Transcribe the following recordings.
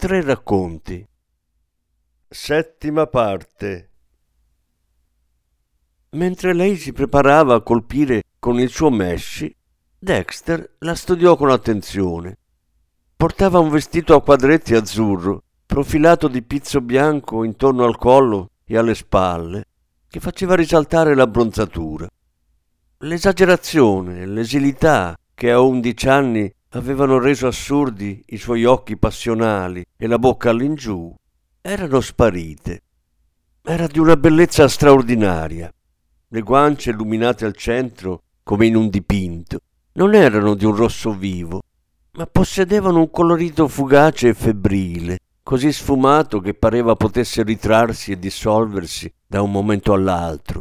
Tre racconti. Settima parte. Mentre lei si preparava a colpire con il suo mesci, Dexter la studiò con attenzione. Portava un vestito a quadretti azzurro, profilato di pizzo bianco intorno al collo e alle spalle, che faceva risaltare l'abbronzatura. L'esagerazione, l'esilità che a undici anni avevano reso assurdi i suoi occhi passionali e la bocca all'ingiù, erano sparite. Era di una bellezza straordinaria. Le guance illuminate al centro, come in un dipinto, non erano di un rosso vivo, ma possedevano un colorito fugace e febbrile, così sfumato che pareva potesse ritrarsi e dissolversi da un momento all'altro.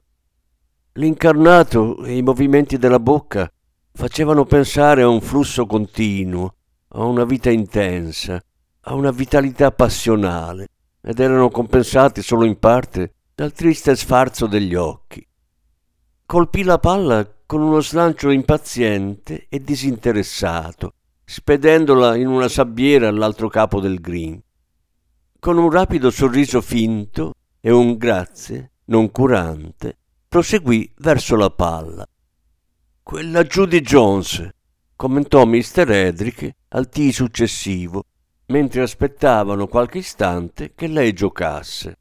L'incarnato e i movimenti della bocca facevano pensare a un flusso continuo, a una vita intensa, a una vitalità passionale, ed erano compensati solo in parte dal triste sfarzo degli occhi. Colpì la palla con uno slancio impaziente e disinteressato, spedendola in una sabbiera all'altro capo del green. Con un rapido sorriso finto e un grazie non curante, proseguì verso la palla. Quella Judy Jones, commentò Mr. Edric al tee successivo, mentre aspettavano qualche istante che lei giocasse.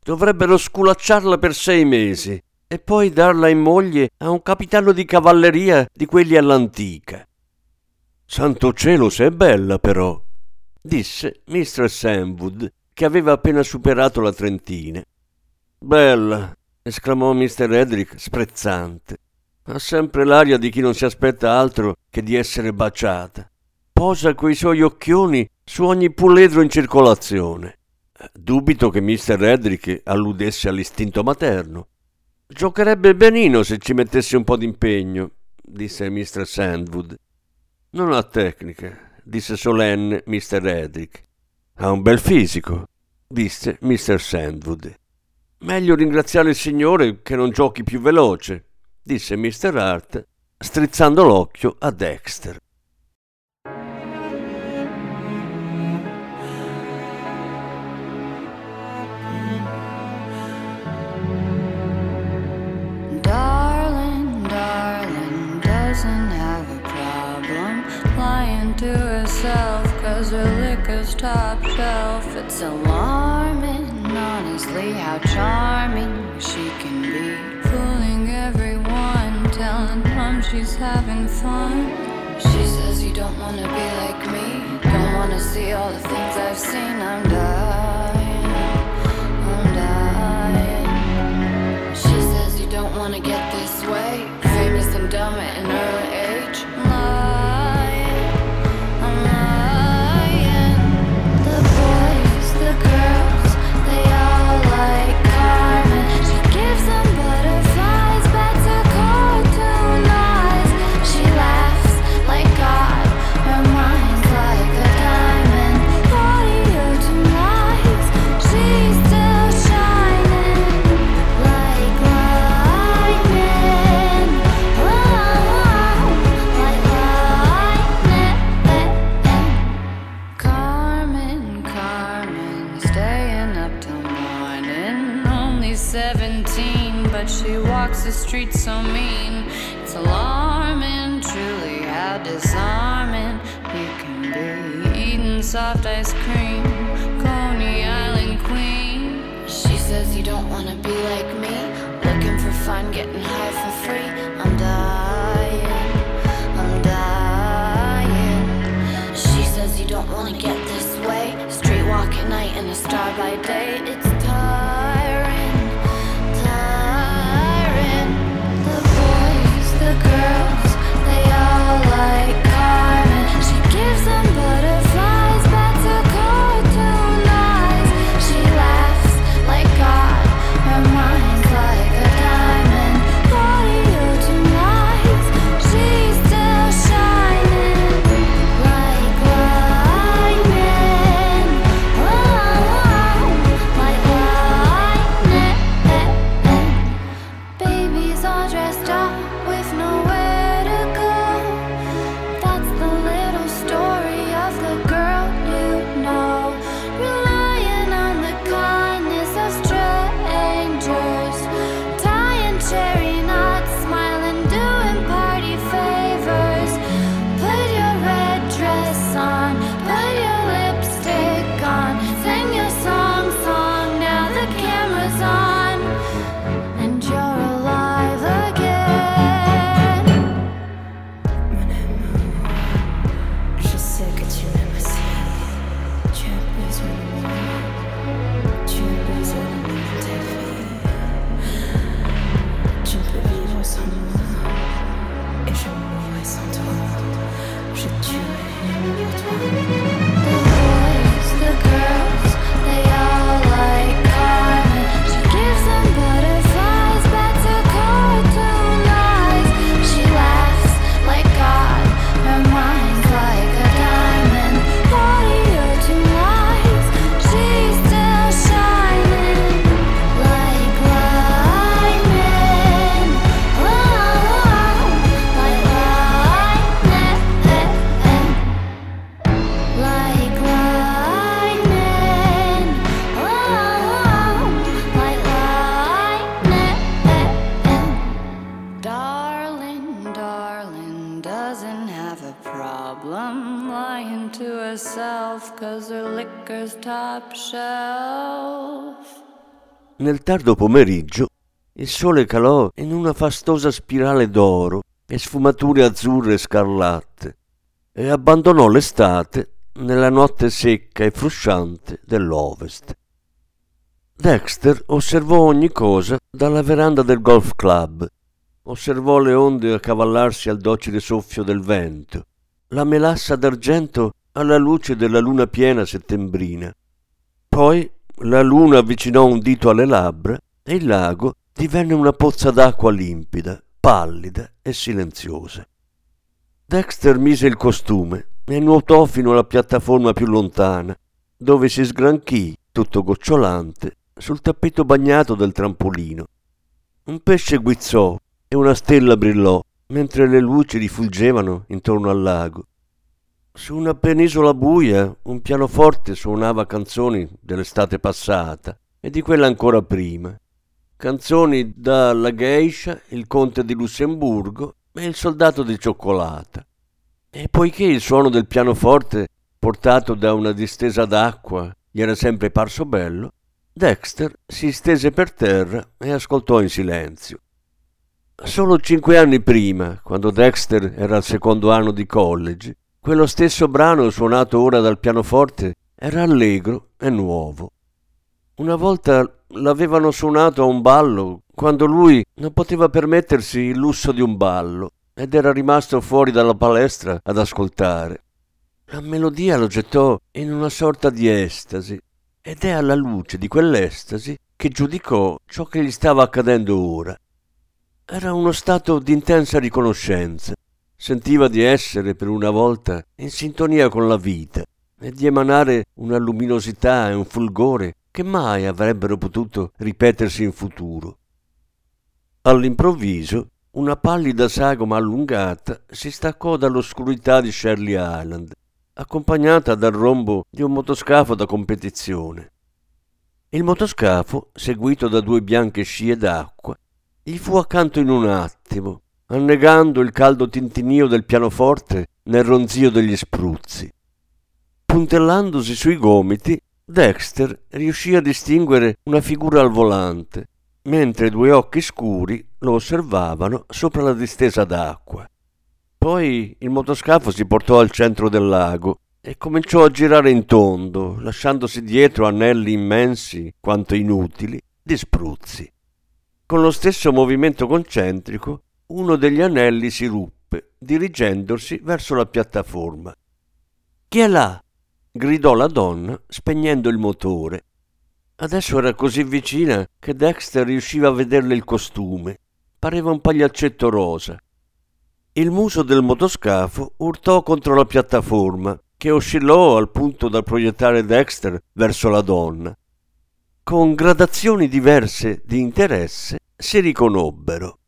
Dovrebbero sculacciarla per sei mesi e poi darla in moglie a un capitano di cavalleria di quelli all'antica. Santo cielo, se è bella però, disse Mr. Samwood, che aveva appena superato la trentina. Bella, esclamò Mr. Edric sprezzante. Ha sempre l'aria di chi non si aspetta altro che di essere baciata. Posa quei suoi occhioni su ogni puledro in circolazione. Dubito che Mr. Edric alludesse all'istinto materno. Giocherebbe benino se ci mettesse un po' d'impegno, disse Mr. Sandwood. Non ha tecnica, disse solenne Mr. Edric. Ha un bel fisico, disse Mr. Sandwood. Meglio ringraziare il Signore che non giochi più veloce disse Mr. Hart, strizzando l'occhio a Dexter. To herself cause her liquor's top shelf. It's alarming, honestly, how charming she's having fun. She says you don't wanna be like me, don't wanna see all the things I've seen. I'm dying, streets so mean. It's alarming, truly, how disarming you can be. Eating soft ice cream, Coney Island queen. She says you don't wanna be like me. Looking for fun, getting high for free. I'm dying, I'm dying. She says you don't wanna get this way. Street walk at night and a star by day. It's like Nel tardo pomeriggio il sole calò in una fastosa spirale d'oro e sfumature azzurre e scarlatte e abbandonò l'estate nella notte secca e frusciante dell'ovest. Dexter osservò ogni cosa dalla veranda del golf club. Osservò le onde accavallarsi al docile soffio del vento, la melassa d'argento alla luce della luna piena settembrina. Poi la luna avvicinò un dito alle labbra e il lago divenne una pozza d'acqua limpida, pallida e silenziosa. Dexter mise il costume e nuotò fino alla piattaforma più lontana, dove si sgranchì, tutto gocciolante, sul tappeto bagnato del trampolino. Un pesce guizzò e una stella brillò mentre le luci rifulgevano intorno al lago. Su una penisola buia un pianoforte suonava canzoni dell'estate passata e di quella ancora prima. Canzoni da La Geisha, il conte di Lussemburgo e il soldato di cioccolata. E poiché il suono del pianoforte, portato da una distesa d'acqua, gli era sempre parso bello, Dexter si stese per terra e ascoltò in silenzio. Solo cinque anni prima, quando Dexter era al secondo anno di college, quello stesso brano suonato ora dal pianoforte era allegro e nuovo. Una volta l'avevano suonato a un ballo quando lui non poteva permettersi il lusso di un ballo ed era rimasto fuori dalla palestra ad ascoltare. La melodia lo gettò in una sorta di estasi ed è alla luce di quell'estasi che giudicò ciò che gli stava accadendo ora. Era uno stato di intensa riconoscenza. Sentiva di essere per una volta in sintonia con la vita e di emanare una luminosità e un fulgore che mai avrebbero potuto ripetersi in futuro. All'improvviso una pallida sagoma allungata si staccò dall'oscurità di Shirley Island accompagnata dal rombo di un motoscafo da competizione. Il motoscafo, seguito da due bianche scie d'acqua, gli fu accanto in un attimo, annegando il caldo tintinio del pianoforte nel ronzio degli spruzzi. Puntellandosi sui gomiti, Dexter riuscì a distinguere una figura al volante, mentre due occhi scuri lo osservavano sopra la distesa d'acqua. Poi il motoscafo si portò al centro del lago e cominciò a girare in tondo, lasciandosi dietro anelli immensi quanto inutili di spruzzi. Con lo stesso movimento concentrico, uno degli anelli si ruppe, dirigendosi verso la piattaforma. Chi è là? gridò la donna, spegnendo il motore. Adesso era così vicina che Dexter riusciva a vederle il costume. Pareva un pagliaccetto rosa. Il muso del motoscafo urtò contro la piattaforma, che oscillò al punto da proiettare Dexter verso la donna. Con gradazioni diverse di interesse si riconobbero.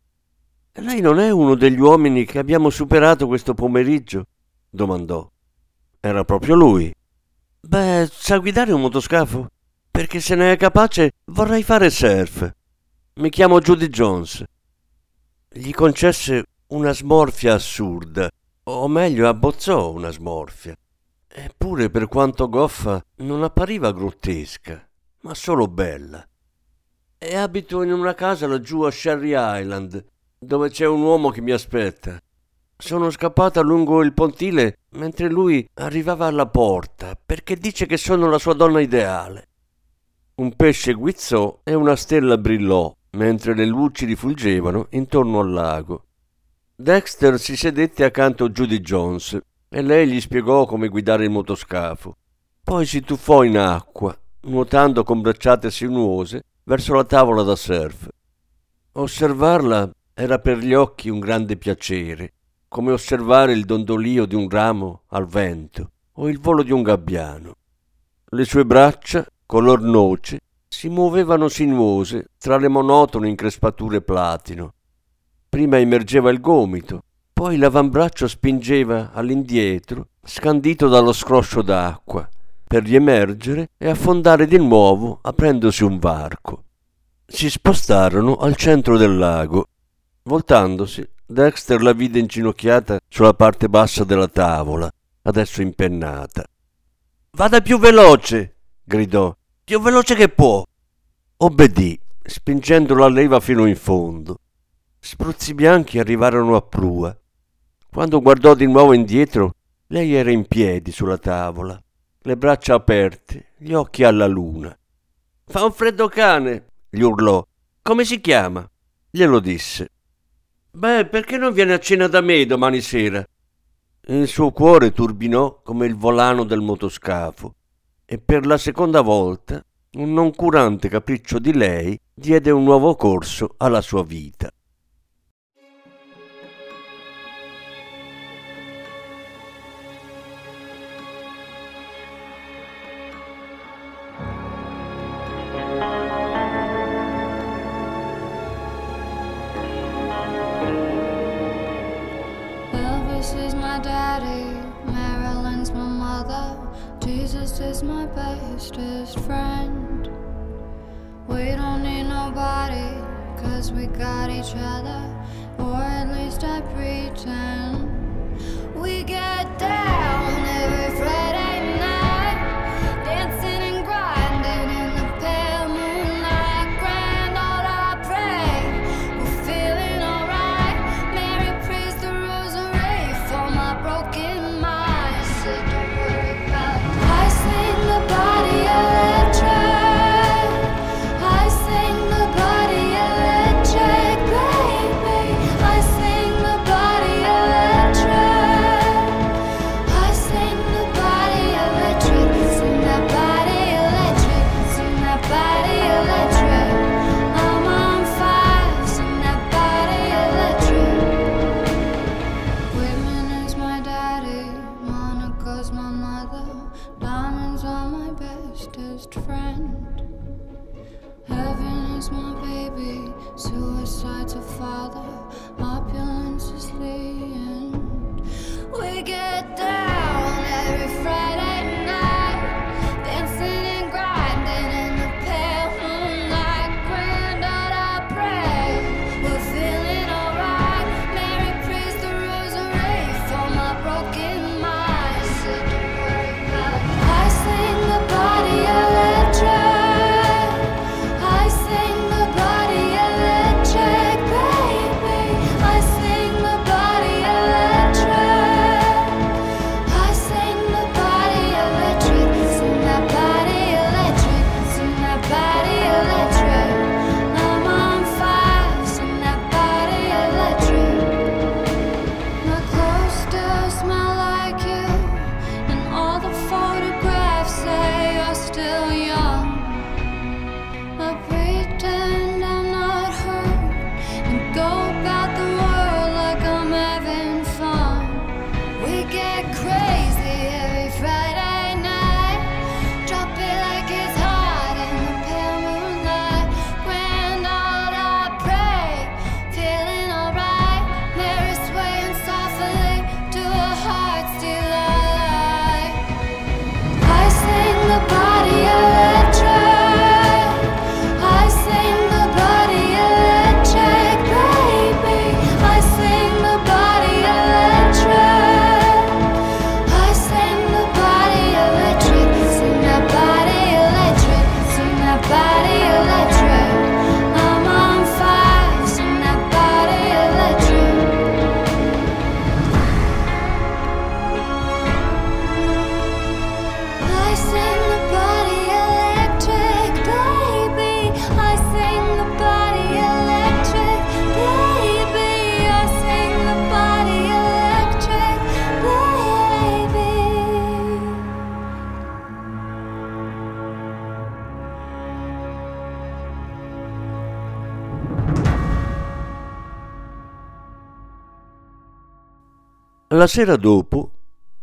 Lei non è uno degli uomini che abbiamo superato questo pomeriggio? domandò. Era proprio lui. Beh, sa guidare un motoscafo? Perché se ne è capace vorrei fare surf. Mi chiamo Judy Jones. Gli concesse una smorfia assurda, o meglio abbozzò una smorfia. Eppure per quanto goffa non appariva grottesca, ma solo bella. E abito in una casa laggiù a Sherry Island, dove c'è un uomo che mi aspetta. Sono scappata lungo il pontile mentre lui arrivava alla porta, perché dice che sono la sua donna ideale. Un pesce guizzò e una stella brillò, mentre le luci rifulgevano intorno al lago. Dexter si sedette accanto a Judy Jones e lei gli spiegò come guidare il motoscafo. Poi si tuffò in acqua, nuotando con bracciate sinuose verso la tavola da surf. Osservarla era per gli occhi un grande piacere, come osservare il dondolio di un ramo al vento o il volo di un gabbiano. Le sue braccia, color noce, si muovevano sinuose tra le monotone increspature platino Prima immergeva il gomito, poi l'avambraccio spingeva all'indietro, scandito dallo scroscio d'acqua, per riemergere e affondare di nuovo aprendosi un varco. Si spostarono al centro del lago. Voltandosi, Dexter la vide inginocchiata sulla parte bassa della tavola, adesso impennata. Vada più veloce, gridò, più veloce che può. Obbedì, spingendo la leva fino in fondo. Spruzzi bianchi arrivarono a prua. Quando guardò di nuovo indietro, lei era in piedi sulla tavola, le braccia aperte, gli occhi alla luna. Fa un freddo cane, gli urlò. Come si chiama? Glielo disse. Beh, perché non viene a cena da me domani sera? Il suo cuore turbinò come il volano del motoscafo e per la seconda volta un noncurante capriccio di lei diede un nuovo corso alla sua vita. Is my bestest friend. We don't need nobody, cause we got each other, or at least I pretend. We get down every Friday. Sera dopo,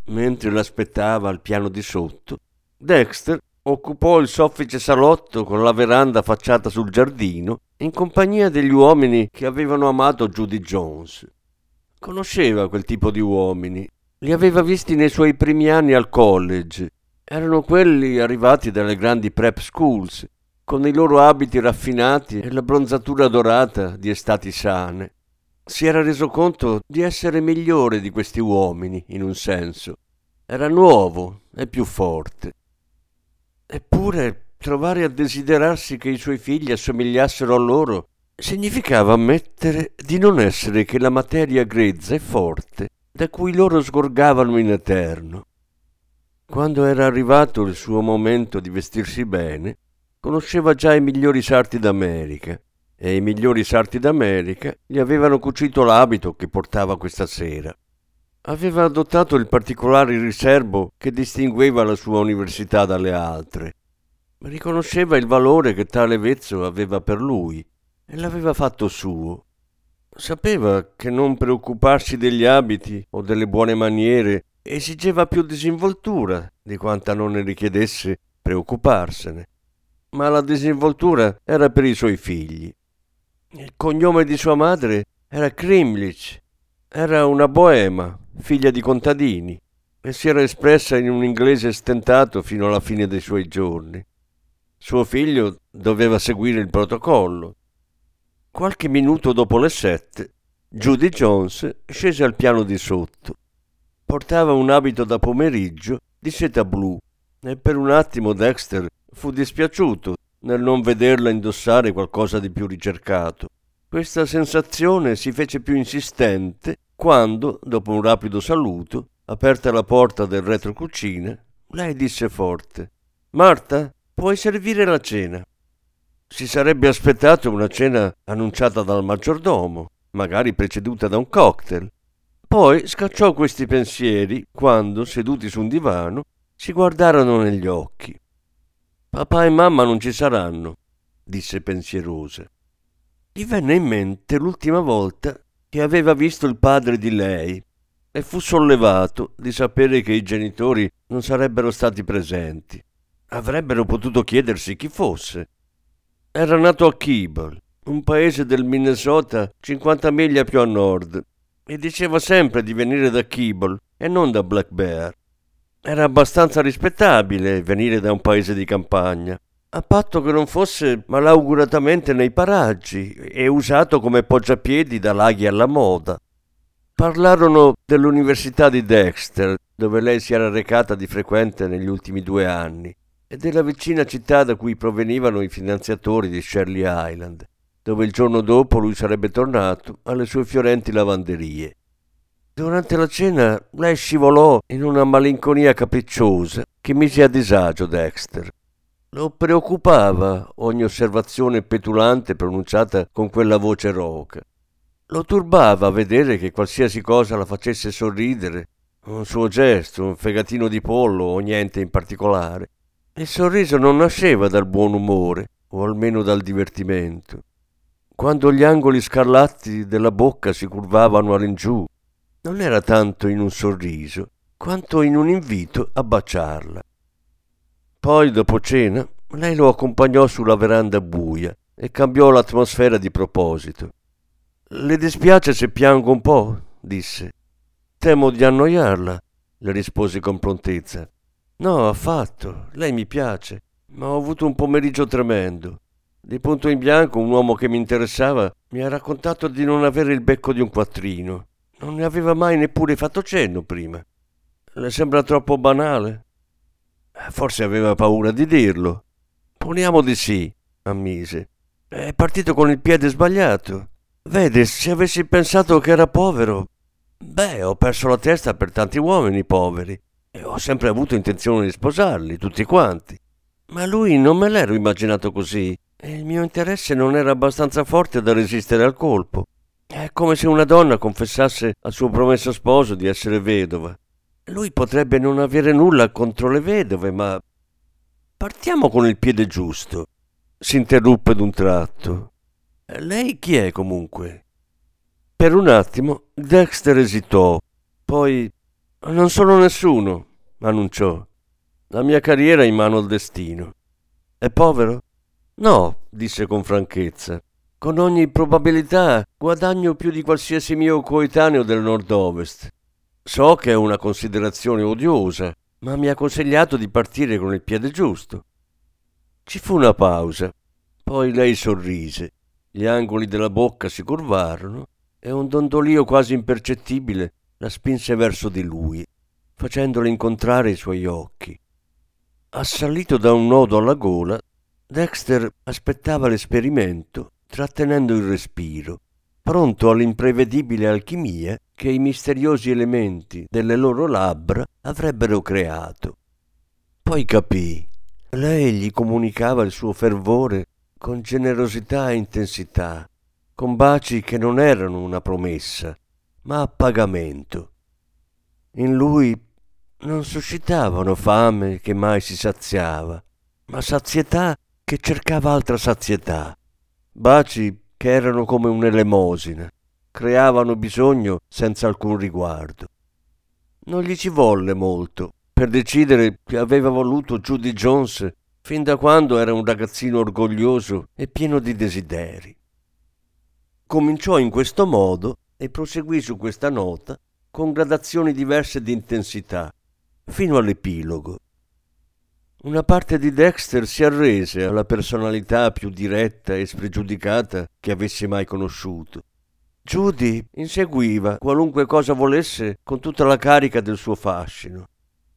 mentre l'aspettava al piano di sotto, Dexter occupò il soffice salotto con la veranda affacciata sul giardino in compagnia degli uomini che avevano amato Judy Jones. Conosceva quel tipo di uomini, li aveva visti nei suoi primi anni al college. Erano quelli arrivati dalle grandi prep schools, con i loro abiti raffinati e la bronzatura dorata di estati sane si era reso conto di essere migliore di questi uomini, in un senso. Era nuovo e più forte. Eppure trovare a desiderarsi che i suoi figli assomigliassero a loro significava ammettere di non essere che la materia grezza e forte da cui loro sgorgavano in eterno. Quando era arrivato il suo momento di vestirsi bene, conosceva già i migliori sarti d'America e i migliori sarti d'America gli avevano cucito l'abito che portava questa sera. Aveva adottato il particolare riservo che distingueva la sua università dalle altre. Riconosceva il valore che tale vezzo aveva per lui e l'aveva fatto suo. Sapeva che non preoccuparsi degli abiti o delle buone maniere esigeva più disinvoltura di quanta non ne richiedesse preoccuparsene. Ma la disinvoltura era per i suoi figli. Il cognome di sua madre era Krimlich. Era una boema, figlia di contadini, e si era espressa in un inglese stentato fino alla fine dei suoi giorni. Suo figlio doveva seguire il protocollo Qualche minuto dopo le sette, Judy Jones scese al piano di sotto. Portava un abito da pomeriggio di seta blu e per un attimo Dexter fu dispiaciuto nel non vederla indossare qualcosa di più ricercato. Questa sensazione si fece più insistente quando, dopo un rapido saluto, aperta la porta del retrocucina, lei disse forte Marta, puoi servire la cena. Si sarebbe aspettato una cena annunciata dal maggiordomo, magari preceduta da un cocktail. Poi scacciò questi pensieri quando, seduti su un divano, si guardarono negli occhi. Papà e mamma non ci saranno, disse pensierosa. Gli venne in mente l'ultima volta che aveva visto il padre di lei e fu sollevato di sapere che i genitori non sarebbero stati presenti. Avrebbero potuto chiedersi chi fosse era nato a Keeble, un paese del Minnesota 50 miglia più a nord, e diceva sempre di venire da Keeble e non da Black Bear. Era abbastanza rispettabile venire da un paese di campagna, a patto che non fosse malauguratamente nei paraggi e usato come poggiapiedi da laghi alla moda. Parlarono dell'università di Dexter, dove lei si era recata di frequente negli ultimi due anni e della vicina città da cui provenivano i finanziatori di Shirley Island, dove il giorno dopo lui sarebbe tornato alle sue fiorenti lavanderie. Durante la cena lei scivolò in una malinconia capricciosa che mise a disagio Dexter. Lo preoccupava ogni osservazione petulante pronunciata con quella voce roca. Lo turbava vedere che qualsiasi cosa la facesse sorridere, un suo gesto, un fegatino di pollo o niente in particolare. Il sorriso non nasceva dal buon umore, o almeno dal divertimento. Quando gli angoli scarlatti della bocca si curvavano all'ingiù, non era tanto in un sorriso, quanto in un invito a baciarla. Poi, dopo cena, lei lo accompagnò sulla veranda buia e cambiò l'atmosfera di proposito. Le dispiace se piango un po'? disse. Temo di annoiarla, le risposi con prontezza. No, affatto. Lei mi piace. Ma ho avuto un pomeriggio tremendo. Di punto in bianco un uomo che mi interessava mi ha raccontato di non avere il becco di un quattrino. Non ne aveva mai neppure fatto cenno prima. Le sembra troppo banale? Forse aveva paura di dirlo. Poniamo di sì, ammise. È partito con il piede sbagliato. Vede, se avessi pensato che era povero... Beh, ho perso la testa per tanti uomini poveri. E ho sempre avuto intenzione di sposarli, tutti quanti. Ma lui non me l'ero immaginato così e il mio interesse non era abbastanza forte da resistere al colpo. È come se una donna confessasse al suo promesso sposo di essere vedova. Lui potrebbe non avere nulla contro le vedove, ma... Partiamo con il piede giusto. Si interruppe d'un tratto. Lei chi è comunque? Per un attimo Dexter esitò, poi non sono nessuno, annunciò. La mia carriera è in mano al destino. È povero? No, disse con franchezza. Con ogni probabilità guadagno più di qualsiasi mio coetaneo del nord-ovest. So che è una considerazione odiosa, ma mi ha consigliato di partire con il piede giusto. Ci fu una pausa. Poi lei sorrise. Gli angoli della bocca si curvarono e un dondolio quasi impercettibile la spinse verso di lui, facendole incontrare i suoi occhi. Assalito da un nodo alla gola, Dexter aspettava l'esperimento trattenendo il respiro, pronto all'imprevedibile alchimia che i misteriosi elementi delle loro labbra avrebbero creato. Poi capì. Lei gli comunicava il suo fervore con generosità e intensità, con baci che non erano una promessa, ma a pagamento. In lui non suscitavano fame che mai si saziava, ma sazietà che cercava altra sazietà. Baci che erano come un'elemosina, creavano bisogno senza alcun riguardo. Non gli ci volle molto per decidere che aveva voluto Judy Jones fin da quando era un ragazzino orgoglioso e pieno di desideri. Cominciò in questo modo e proseguì su questa nota con gradazioni diverse di intensità, fino all'epilogo. Una parte di Dexter si arrese alla personalità più diretta e spregiudicata che avesse mai conosciuto. Judy inseguiva qualunque cosa volesse con tutta la carica del suo fascino.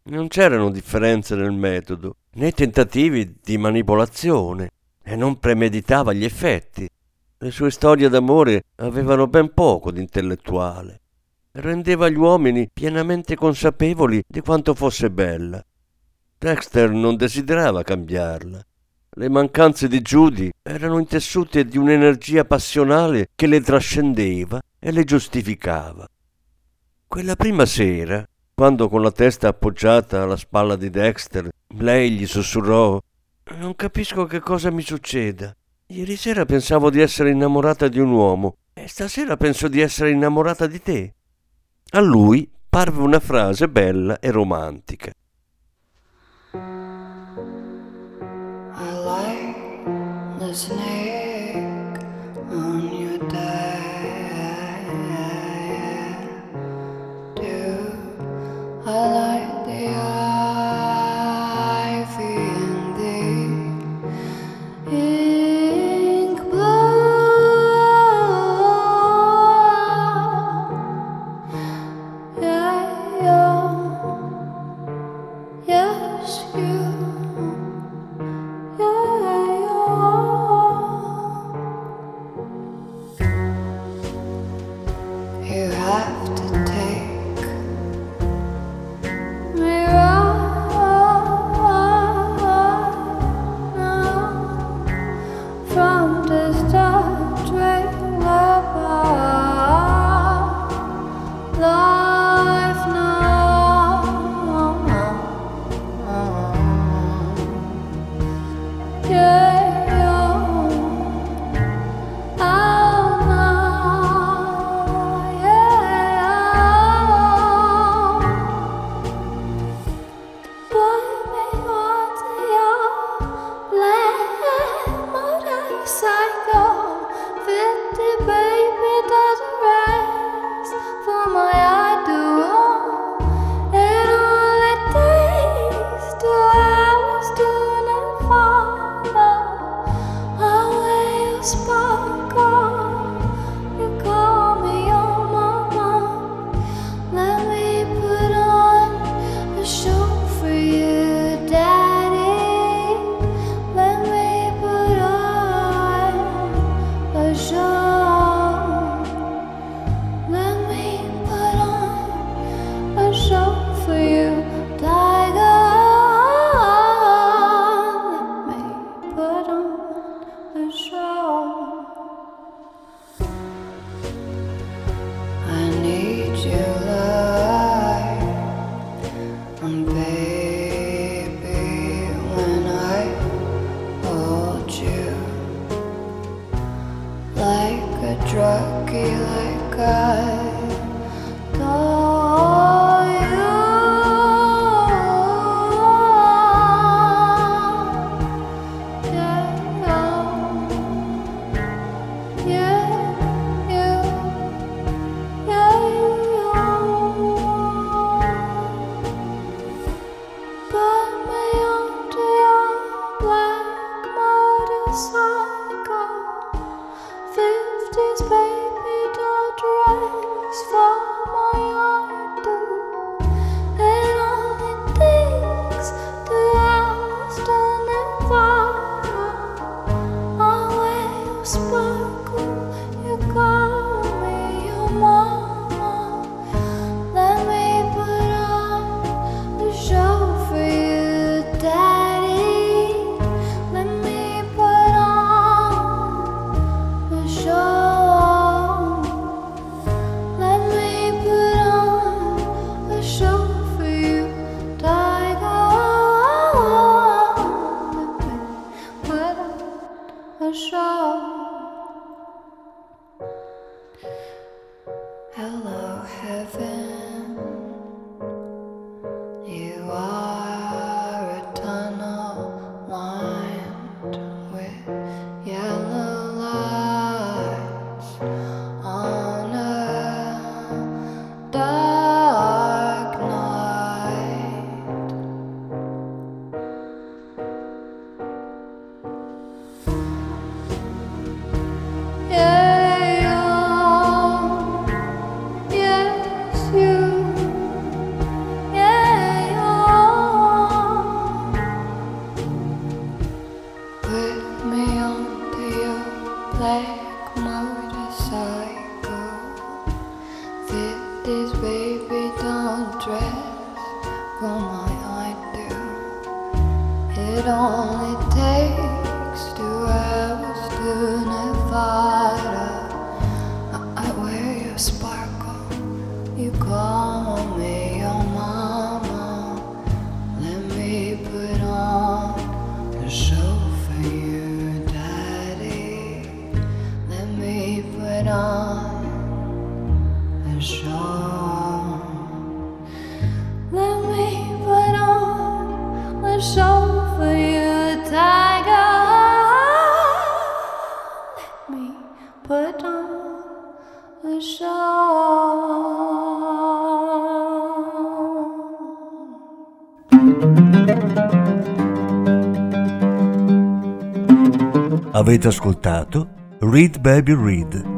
Non c'erano differenze nel metodo, né tentativi di manipolazione, e non premeditava gli effetti. Le sue storie d'amore avevano ben poco di intellettuale. Rendeva gli uomini pienamente consapevoli di quanto fosse bella Dexter non desiderava cambiarla. Le mancanze di Judy erano intessute di un'energia passionale che le trascendeva e le giustificava. Quella prima sera, quando con la testa appoggiata alla spalla di Dexter, lei gli sussurrò Non capisco che cosa mi succeda. Ieri sera pensavo di essere innamorata di un uomo e stasera penso di essere innamorata di te. A lui parve una frase bella e romantica. Snake on your day. Do I Avete ascoltato Read Baby Read,